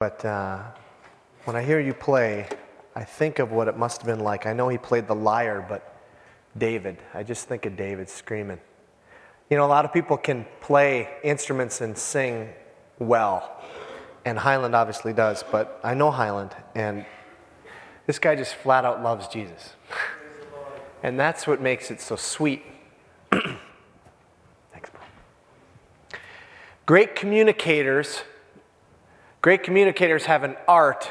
But uh, when I hear you play, I think of what it must have been like. I know he played the lyre, but David, I just think of David screaming. You know, a lot of people can play instruments and sing well, and Highland obviously does, but I know Highland, and this guy just flat out loves Jesus. And that's what makes it so sweet. Thanks. Great communicators Great communicators have an art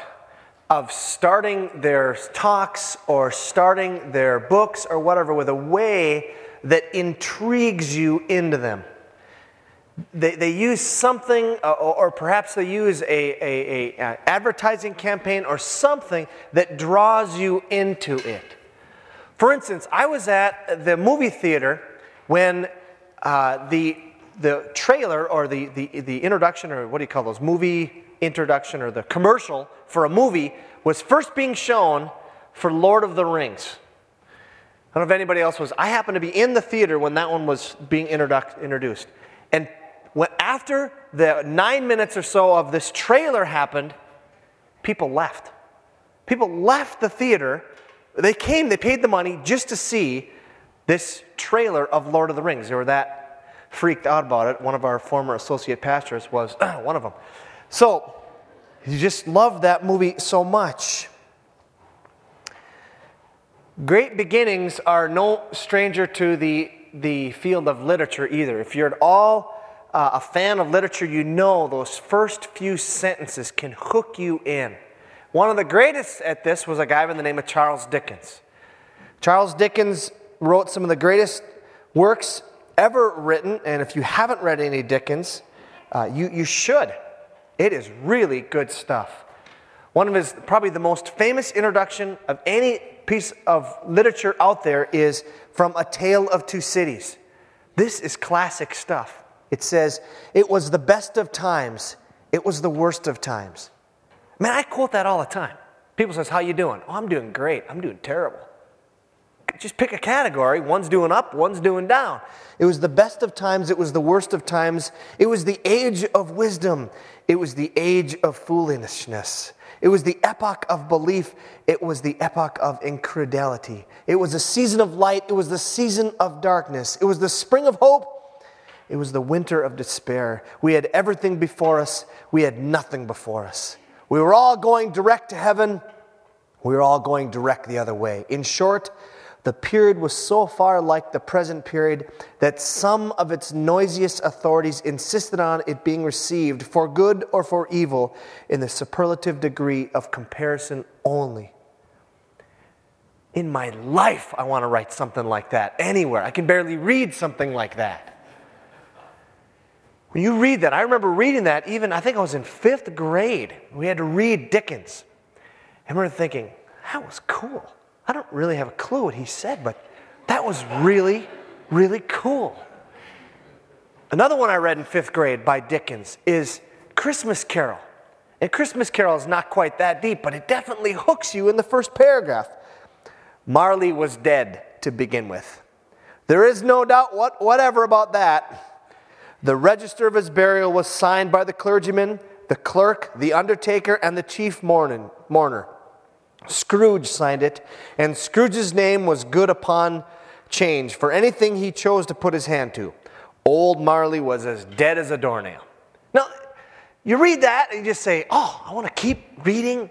of starting their talks or starting their books or whatever with a way that intrigues you into them. They, they use something, uh, or perhaps they use a, a, a, advertising campaign or something that draws you into it. For instance, I was at the movie theater when uh, the, the trailer or the, the, the introduction, or what do you call those, movie introduction or the commercial for a movie was first being shown for Lord of the Rings. I don't know if anybody else was. I happened to be in the theater when that one was being introduced. And when, after the nine minutes or so of this trailer happened, people left. People left the theater. They came, they paid the money just to see this trailer of Lord of the Rings. They were that freaked out about it. One of our former associate pastors was one of them. So, you just love that movie so much. Great beginnings are no stranger to the, the field of literature either. If you're at all uh, a fan of literature, you know those first few sentences can hook you in. One of the greatest at this was a guy by the name of Charles Dickens. Charles Dickens wrote some of the greatest works ever written, and if you haven't read any Dickens, uh, you, you should. It is really good stuff. One of his, probably the most famous introduction of any piece of literature out there is from A Tale of Two Cities. This is classic stuff. It says, It was the best of times, it was the worst of times. Man, I quote that all the time. People says, How you doing? Oh, I'm doing great. I'm doing terrible. Just pick a category. One's doing up, one's doing down. It was the best of times, it was the worst of times. It was the age of wisdom. It was the age of foolishness. It was the epoch of belief. It was the epoch of incredulity. It was the season of light. It was the season of darkness. It was the spring of hope. It was the winter of despair. We had everything before us. We had nothing before us. We were all going direct to heaven. We were all going direct the other way. In short, the period was so far like the present period that some of its noisiest authorities insisted on it being received for good or for evil in the superlative degree of comparison only. In my life, I want to write something like that anywhere. I can barely read something like that. When you read that, I remember reading that even, I think I was in fifth grade. We had to read Dickens. I remember thinking, that was cool. I don't really have a clue what he said, but that was really, really cool. Another one I read in fifth grade by Dickens is Christmas Carol. And Christmas Carol is not quite that deep, but it definitely hooks you in the first paragraph. Marley was dead to begin with. There is no doubt what, whatever about that. The register of his burial was signed by the clergyman, the clerk, the undertaker, and the chief mourning, mourner. Scrooge signed it, and Scrooge's name was good upon change for anything he chose to put his hand to. Old Marley was as dead as a doornail. Now, you read that and you just say, Oh, I want to keep reading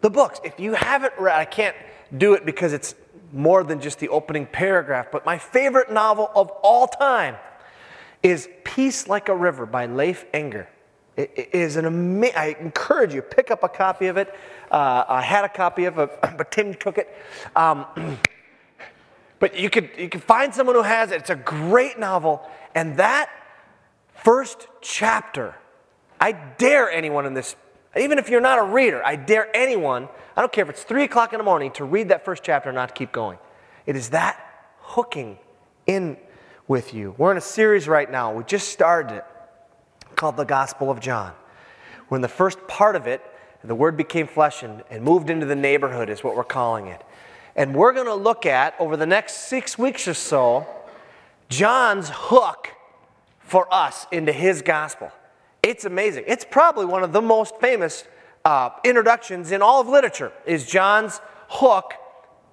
the books. If you haven't read, I can't do it because it's more than just the opening paragraph, but my favorite novel of all time is Peace Like a River by Leif Enger. It is an amazing, I encourage you, pick up a copy of it. Uh, I had a copy of it, but Tim took it. Um, but you could, you could find someone who has it. It's a great novel. And that first chapter, I dare anyone in this, even if you're not a reader, I dare anyone, I don't care if it's three o'clock in the morning, to read that first chapter and not keep going. It is that hooking in with you. We're in a series right now. We just started it called the Gospel of John. When the first part of it, the Word became flesh and, and moved into the neighborhood, is what we're calling it. And we're going to look at, over the next six weeks or so, John's hook for us into his gospel. It's amazing. It's probably one of the most famous uh, introductions in all of literature is John's hook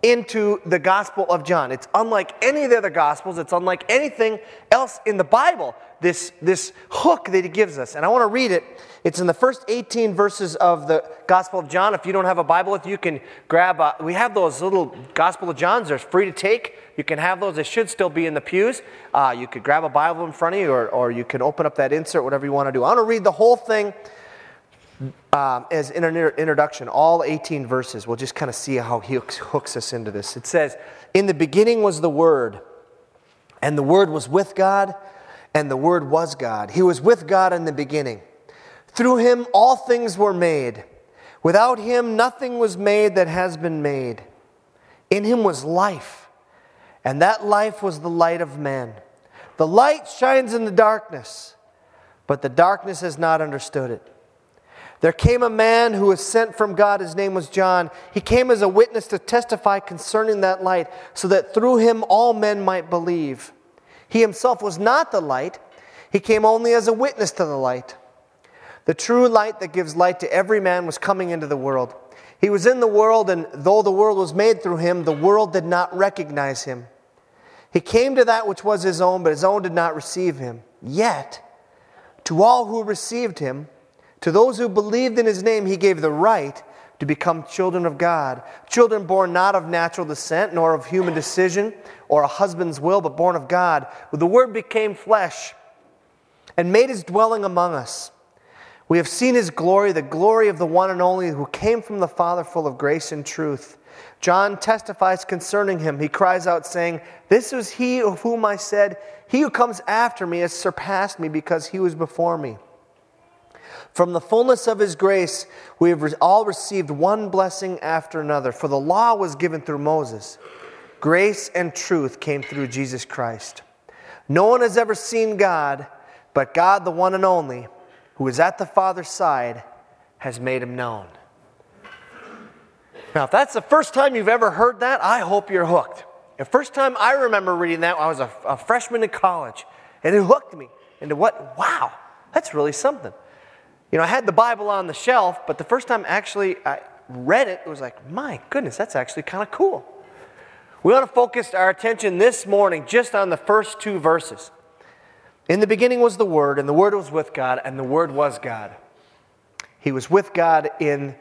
into the Gospel of John. It's unlike any of the other Gospels, it's unlike anything else in the Bible, this, this hook that he gives us. And I want to read it. It's in the first 18 verses of the Gospel of John. If you don't have a Bible with you, you can grab, a, we have those little Gospel of Johns, they're free to take. You can have those, they should still be in the pews. Uh, you could grab a Bible in front of you, or, or you can open up that insert, whatever you want to do. I want to read the whole thing um, as in an introduction, all 18 verses. We'll just kind of see how he hooks, hooks us into this. It says, In the beginning was the Word, and the Word was with God, and the Word was God. He was with God in the beginning. Through him all things were made. Without him nothing was made that has been made. In him was life, and that life was the light of men. The light shines in the darkness, but the darkness has not understood it. There came a man who was sent from God. His name was John. He came as a witness to testify concerning that light, so that through him all men might believe. He himself was not the light, he came only as a witness to the light. The true light that gives light to every man was coming into the world. He was in the world, and though the world was made through him, the world did not recognize him. He came to that which was his own, but his own did not receive him. Yet, to all who received him, to those who believed in his name, he gave the right to become children of God. Children born not of natural descent, nor of human decision or a husband's will, but born of God. The word became flesh and made his dwelling among us. We have seen his glory, the glory of the one and only who came from the Father, full of grace and truth. John testifies concerning him. He cries out, saying, This was he of whom I said, He who comes after me has surpassed me because he was before me. From the fullness of his grace, we have all received one blessing after another. For the law was given through Moses, grace and truth came through Jesus Christ. No one has ever seen God, but God, the one and only, who is at the Father's side, has made him known. Now, if that's the first time you've ever heard that, I hope you're hooked. The first time I remember reading that, I was a, a freshman in college, and it hooked me into what? Wow, that's really something. You know, I had the Bible on the shelf, but the first time actually I read it, it was like, my goodness, that's actually kind of cool. We want to focus our attention this morning just on the first two verses. In the beginning was the Word, and the Word was with God, and the Word was God. He was with God in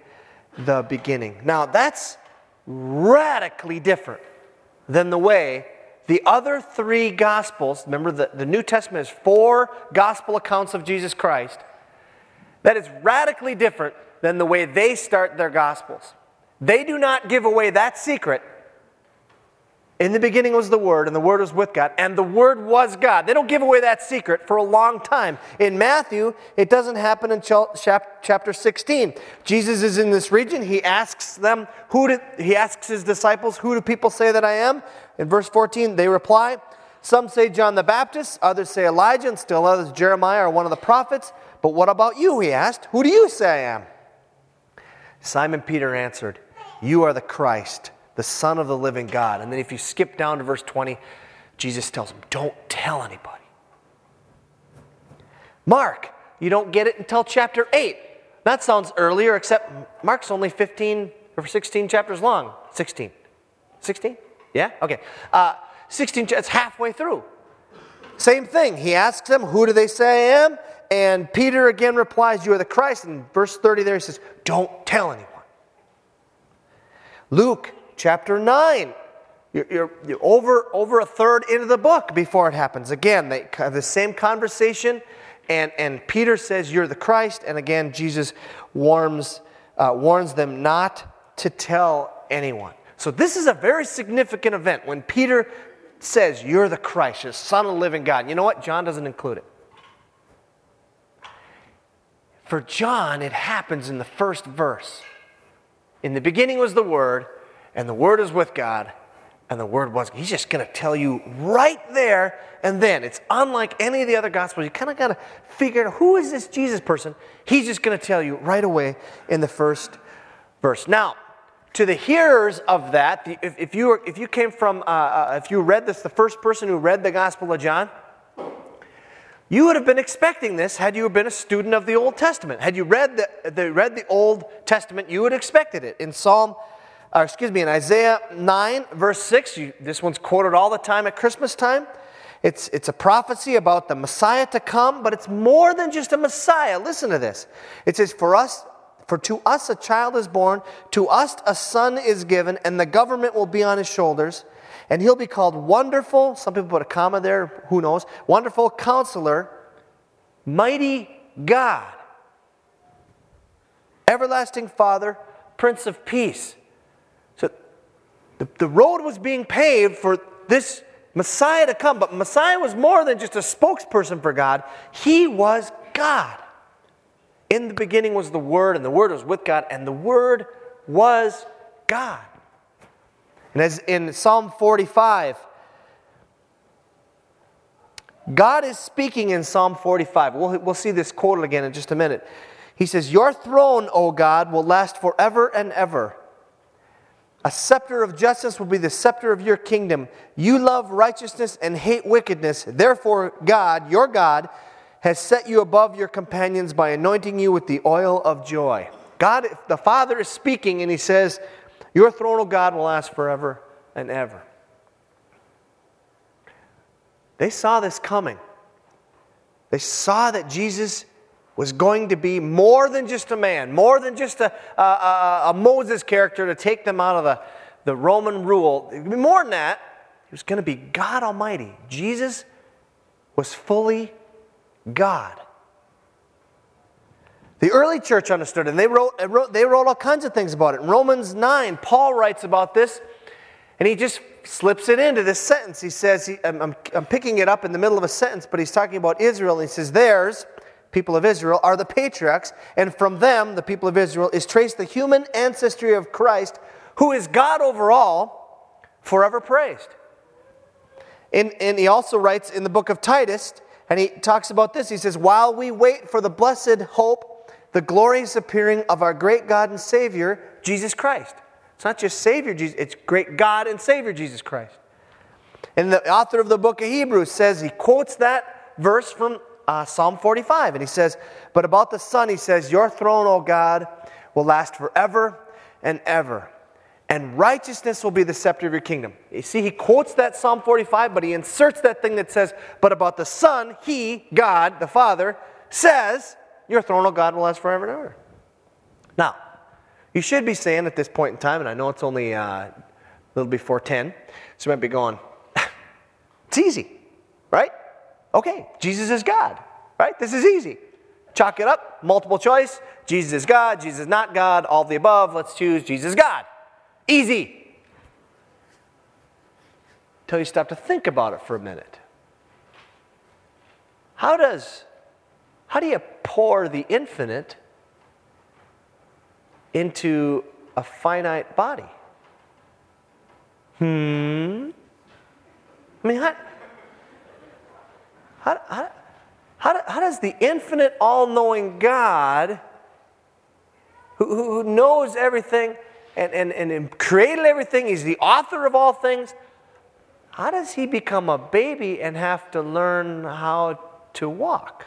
the beginning. Now, that's radically different than the way the other three Gospels, remember the, the New Testament is four Gospel accounts of Jesus Christ. That is radically different than the way they start their Gospels. They do not give away that secret. In the beginning was the Word, and the Word was with God, and the Word was God. They don't give away that secret for a long time. In Matthew, it doesn't happen until chapter 16. Jesus is in this region. He asks them, who did, he asks his disciples, Who do people say that I am? In verse 14, they reply, Some say John the Baptist, others say Elijah, and still others Jeremiah or one of the prophets. But what about you? He asked. Who do you say I am? Simon Peter answered, You are the Christ, the Son of the living God. And then if you skip down to verse 20, Jesus tells him, Don't tell anybody. Mark, you don't get it until chapter 8. That sounds earlier, except Mark's only 15 or 16 chapters long. 16. 16? Yeah? Okay. Uh, 16, it's halfway through. Same thing. He asks them, Who do they say I am? And Peter again replies, You are the Christ. And verse 30 there he says, Don't tell anyone. Luke chapter 9. You're, you're, you're, over, over a third into the book before it happens. Again, they have the same conversation, and, and Peter says, You're the Christ. And again, Jesus warns, uh, warns them not to tell anyone. So, this is a very significant event when Peter says, You're the Christ, the Son of the living God. You know what? John doesn't include it. For John, it happens in the first verse. In the beginning was the Word, and the Word is with God, and the Word was. He's just going to tell you right there and then. It's unlike any of the other Gospels. You kind of got to figure out who is this Jesus person. He's just going to tell you right away in the first verse. Now, to the hearers of that, if, you, were, if you came from, uh, uh, if you read this, the first person who read the Gospel of John, You would have been expecting this had you been a student of the Old Testament. Had you read the, the, read the Old Testament, you would have expected it. In Psalm, or excuse me, in Isaiah 9, verse 6, you, this one's quoted all the time at Christmas time. It's, it's a prophecy about the Messiah to come, but it's more than just a Messiah. Listen to this. It says, For us, for to us a child is born, to us a son is given, and the government will be on his shoulders and he'll be called Wonderful. Some people put a comma there, who knows? Wonderful Counselor, Mighty God, Everlasting Father, Prince of Peace. So the, the road was being paved for this Messiah to come, but Messiah was more than just a spokesperson for God, he was God. In the beginning was the Word, and the Word was with God, and the Word was God. And as in Psalm 45, God is speaking in Psalm 45. We'll, we'll see this quoted again in just a minute. He says, Your throne, O God, will last forever and ever. A scepter of justice will be the scepter of your kingdom. You love righteousness and hate wickedness. Therefore, God, your God, has set you above your companions by anointing you with the oil of joy. God, the Father is speaking, and He says, your throne, O God, will last forever and ever. They saw this coming. They saw that Jesus was going to be more than just a man, more than just a, a, a, Moses character to take them out of the, the Roman rule. More than that, he was going to be God Almighty. Jesus was fully God. The early church understood and they wrote, wrote, they wrote all kinds of things about it. In Romans 9, Paul writes about this, and he just slips it into this sentence. He says, he, I'm, I'm picking it up in the middle of a sentence, but he's talking about Israel, and he says, Theirs, people of Israel, are the patriarchs, and from them, the people of Israel, is traced the human ancestry of Christ, who is God over all, forever praised. And, and he also writes in the book of Titus, and he talks about this. He says, While we wait for the blessed hope, the glorious appearing of our great God and Savior, Jesus Christ. It's not just Savior Jesus, it's great God and Savior Jesus Christ. And the author of the book of Hebrews says, he quotes that verse from uh, Psalm 45, and he says, But about the Son, he says, Your throne, O God, will last forever and ever, and righteousness will be the scepter of your kingdom. You see, he quotes that Psalm 45, but he inserts that thing that says, But about the Son, he, God, the Father, says, your throne, O God, will last forever and ever. Now, you should be saying at this point in time, and I know it's only uh, a little before 10, so you might be going, it's easy, right? Okay, Jesus is God, right? This is easy. Chalk it up, multiple choice. Jesus is God, Jesus is not God, all the above. Let's choose Jesus God. Easy. Until you stop to think about it for a minute. How does how do you pour the infinite into a finite body? Hmm? I mean, how, how, how, how, how does the infinite, all knowing God, who, who knows everything and, and, and created everything, he's the author of all things, how does he become a baby and have to learn how to walk?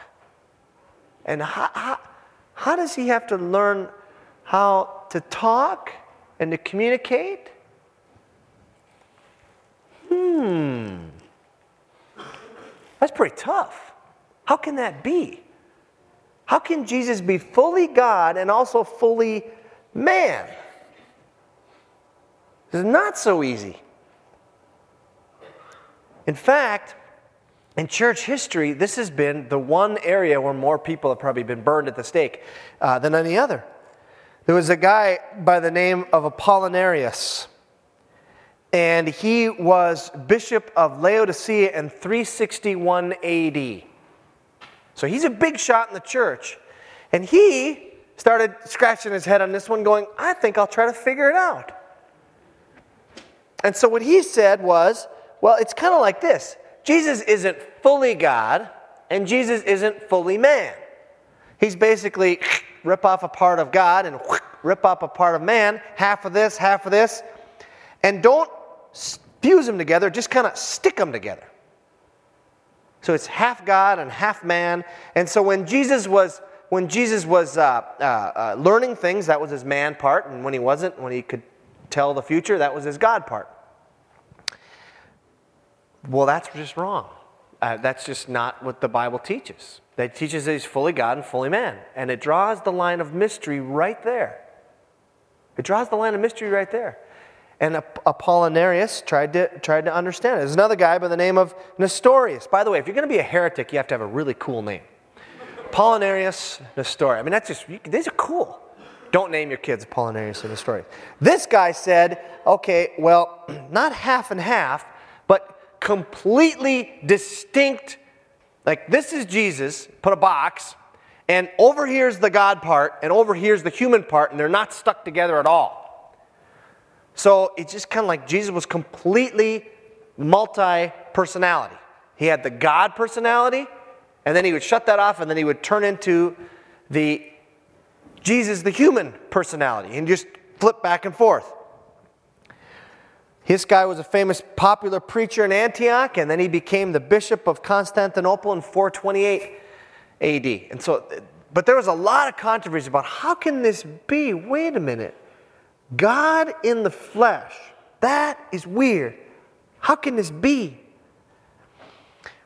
And how, how, how does he have to learn how to talk and to communicate? Hmm. That's pretty tough. How can that be? How can Jesus be fully God and also fully man? It's not so easy. In fact, in church history, this has been the one area where more people have probably been burned at the stake uh, than any other. There was a guy by the name of Apollinarius, and he was bishop of Laodicea in 361 AD. So he's a big shot in the church. And he started scratching his head on this one, going, I think I'll try to figure it out. And so what he said was, well, it's kind of like this Jesus isn't fully God and Jesus isn't fully man. He's basically rip off a part of God and rip off a part of man, half of this, half of this, and don't fuse them together, just kind of stick them together. So it's half God and half man. And so when Jesus was when Jesus was uh, uh, uh, learning things, that was his man part, and when he wasn't, when he could tell the future, that was his God part. Well, that's just wrong. Uh, that's just not what the Bible teaches. It teaches that he's fully God and fully man. And it draws the line of mystery right there. It draws the line of mystery right there. And Apollinarius tried to, tried to understand it. There's another guy by the name of Nestorius. By the way, if you're going to be a heretic, you have to have a really cool name. Apollinarius Nestorius. I mean, that's just, these are cool. Don't name your kids Apollinarius and Nestorius. This guy said, okay, well, not half and half, completely distinct. Like, this is Jesus, put a box, and over here's the God part, and over here's the human part, and they're not stuck together at all. So it's just kind of like Jesus was completely multi personality. He had the God personality, and then he would shut that off, and then he would turn into the Jesus, the human personality, and just flip back and forth. This guy was a famous popular preacher in Antioch, and then he became the bishop of Constantinople in 428 AD. And so, but there was a lot of controversy about how can this be? Wait a minute. God in the flesh. That is weird. How can this be?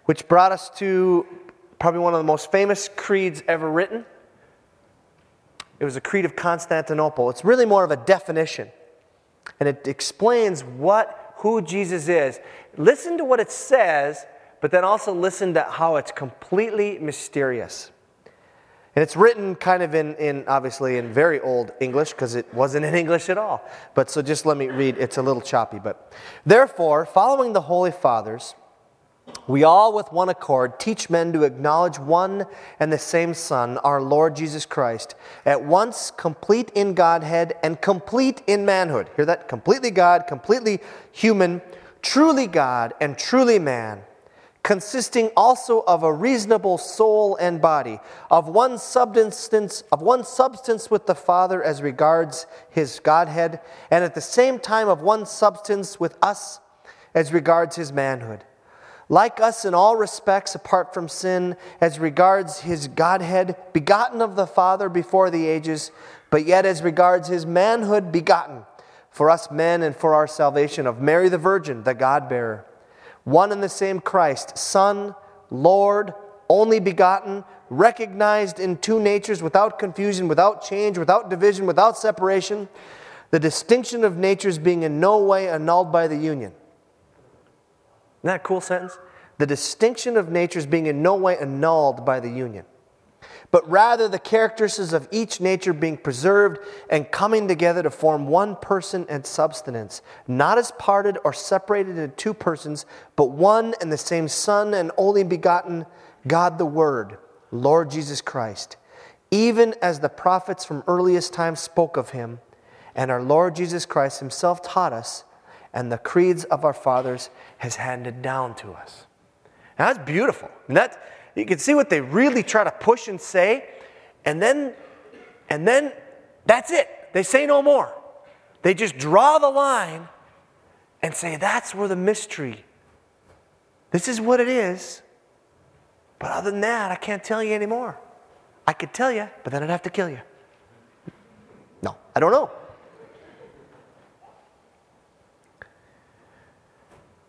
Which brought us to probably one of the most famous creeds ever written. It was a creed of Constantinople. It's really more of a definition. And it explains what who Jesus is. Listen to what it says, but then also listen to how it's completely mysterious. And it's written kind of in, in obviously in very old English because it wasn't in English at all. But so just let me read. It's a little choppy, but therefore, following the holy fathers, we all with one accord teach men to acknowledge one and the same Son, our Lord Jesus Christ, at once complete in Godhead and complete in manhood. Hear that? Completely God, completely human, truly God and truly man consisting also of a reasonable soul and body, of one substance, of one substance with the Father as regards his Godhead, and at the same time of one substance with us as regards his manhood. Like us in all respects, apart from sin, as regards his Godhead, begotten of the Father before the ages, but yet as regards his manhood, begotten for us men and for our salvation of Mary the Virgin, the God bearer one and the same Christ, Son, Lord, only begotten, recognized in two natures without confusion, without change, without division, without separation, the distinction of natures being in no way annulled by the union. That a cool sentence? The distinction of natures being in no way annulled by the union but rather the characteristics of each nature being preserved and coming together to form one person and substance, not as parted or separated into two persons, but one and the same Son and only begotten God the Word, Lord Jesus Christ, even as the prophets from earliest times spoke of him, and our Lord Jesus Christ himself taught us, and the creeds of our fathers has handed down to us. Now that's beautiful. And that, you can see what they really try to push and say, and then, and then that's it. They say no more. They just draw the line and say that's where the mystery. This is what it is. But other than that, I can't tell you anymore. I could tell you, but then I'd have to kill you. No, I don't know.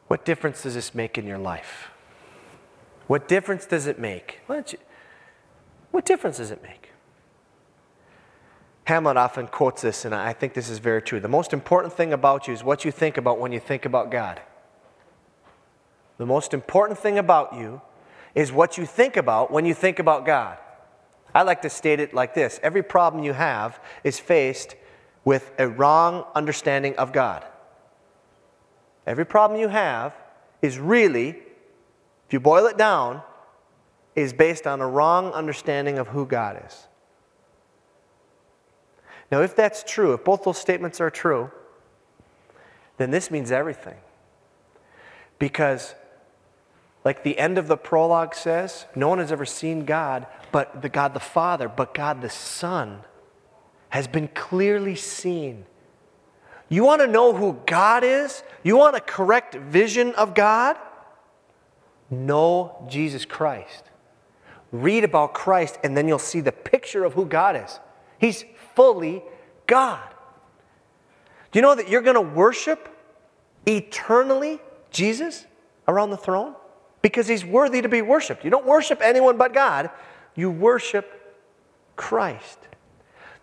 What difference does this make in your life? What difference does it make? What difference does it make? Hamlet often quotes this, and I think this is very true. The most important thing about you is what you think about when you think about God. The most important thing about you is what you think about when you think about God. I like to state it like this every problem you have is faced with a wrong understanding of God. Every problem you have is really if you boil it down, is based on a wrong understanding of who God is. Now, if that's true, if both those statements are true, then this means everything. Because, like the end of the prologue says, no one has ever seen God, but the God the Father, but God the Son has been clearly seen. You want to know who God is? You want a correct vision of God? know Jesus Christ. Read about Christ, and then you'll see the picture of who God is. He's fully God. Do you know that you're going to worship eternally Jesus around the throne? Because he's worthy to be worshiped. You don't worship anyone but God, you worship Christ.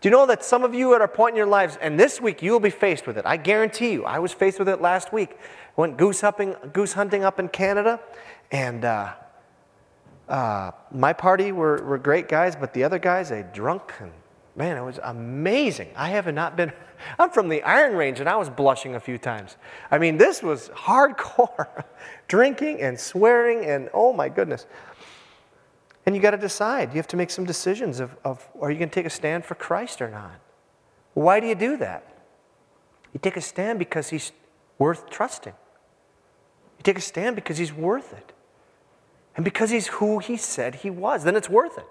Do you know that some of you at a point in your lives, and this week you will be faced with it? I guarantee you. I was faced with it last week. Went goose hunting, goose hunting up in Canada, and uh, uh, my party were, were great guys, but the other guys, they drunk, and man, it was amazing. I have not been, I'm from the Iron Range, and I was blushing a few times. I mean, this was hardcore drinking and swearing, and oh my goodness. And you got to decide. You have to make some decisions of, of are you going to take a stand for Christ or not? Why do you do that? You take a stand because he's worth trusting. You take a stand because he's worth it. And because he's who he said he was, then it's worth it.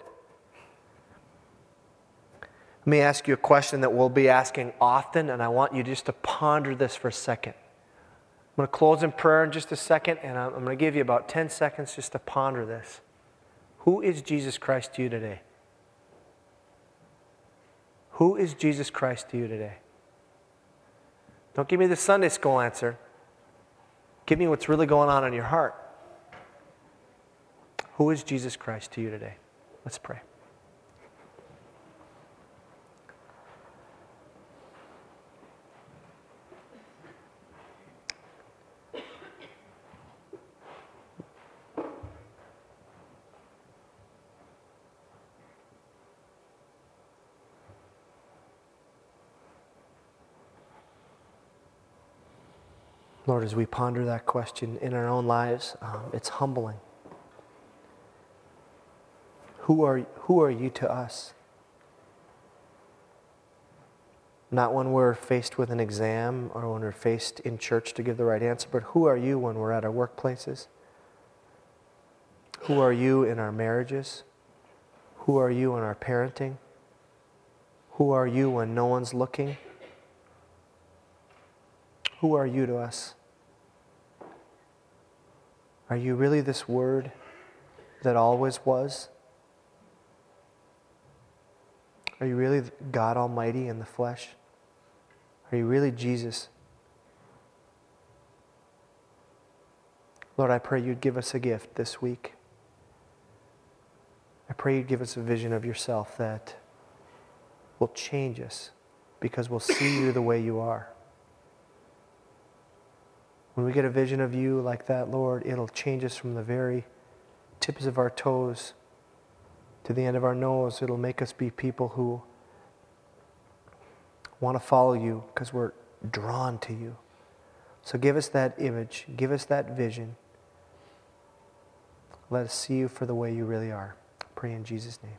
Let me ask you a question that we'll be asking often, and I want you just to ponder this for a second. I'm going to close in prayer in just a second, and I'm going to give you about 10 seconds just to ponder this. Who is Jesus Christ to you today? Who is Jesus Christ to you today? Don't give me the Sunday school answer. Give me what's really going on in your heart. Who is Jesus Christ to you today? Let's pray. Lord, as we ponder that question in our own lives, um, it's humbling. Who are, who are you to us? Not when we're faced with an exam or when we're faced in church to give the right answer, but who are you when we're at our workplaces? Who are you in our marriages? Who are you in our parenting? Who are you when no one's looking? Who are you to us? Are you really this word that always was? Are you really God Almighty in the flesh? Are you really Jesus? Lord, I pray you'd give us a gift this week. I pray you'd give us a vision of yourself that will change us because we'll see you the way you are. When we get a vision of you like that, Lord, it'll change us from the very tips of our toes to the end of our nose. It'll make us be people who want to follow you because we're drawn to you. So give us that image, give us that vision. Let us see you for the way you really are. I pray in Jesus' name.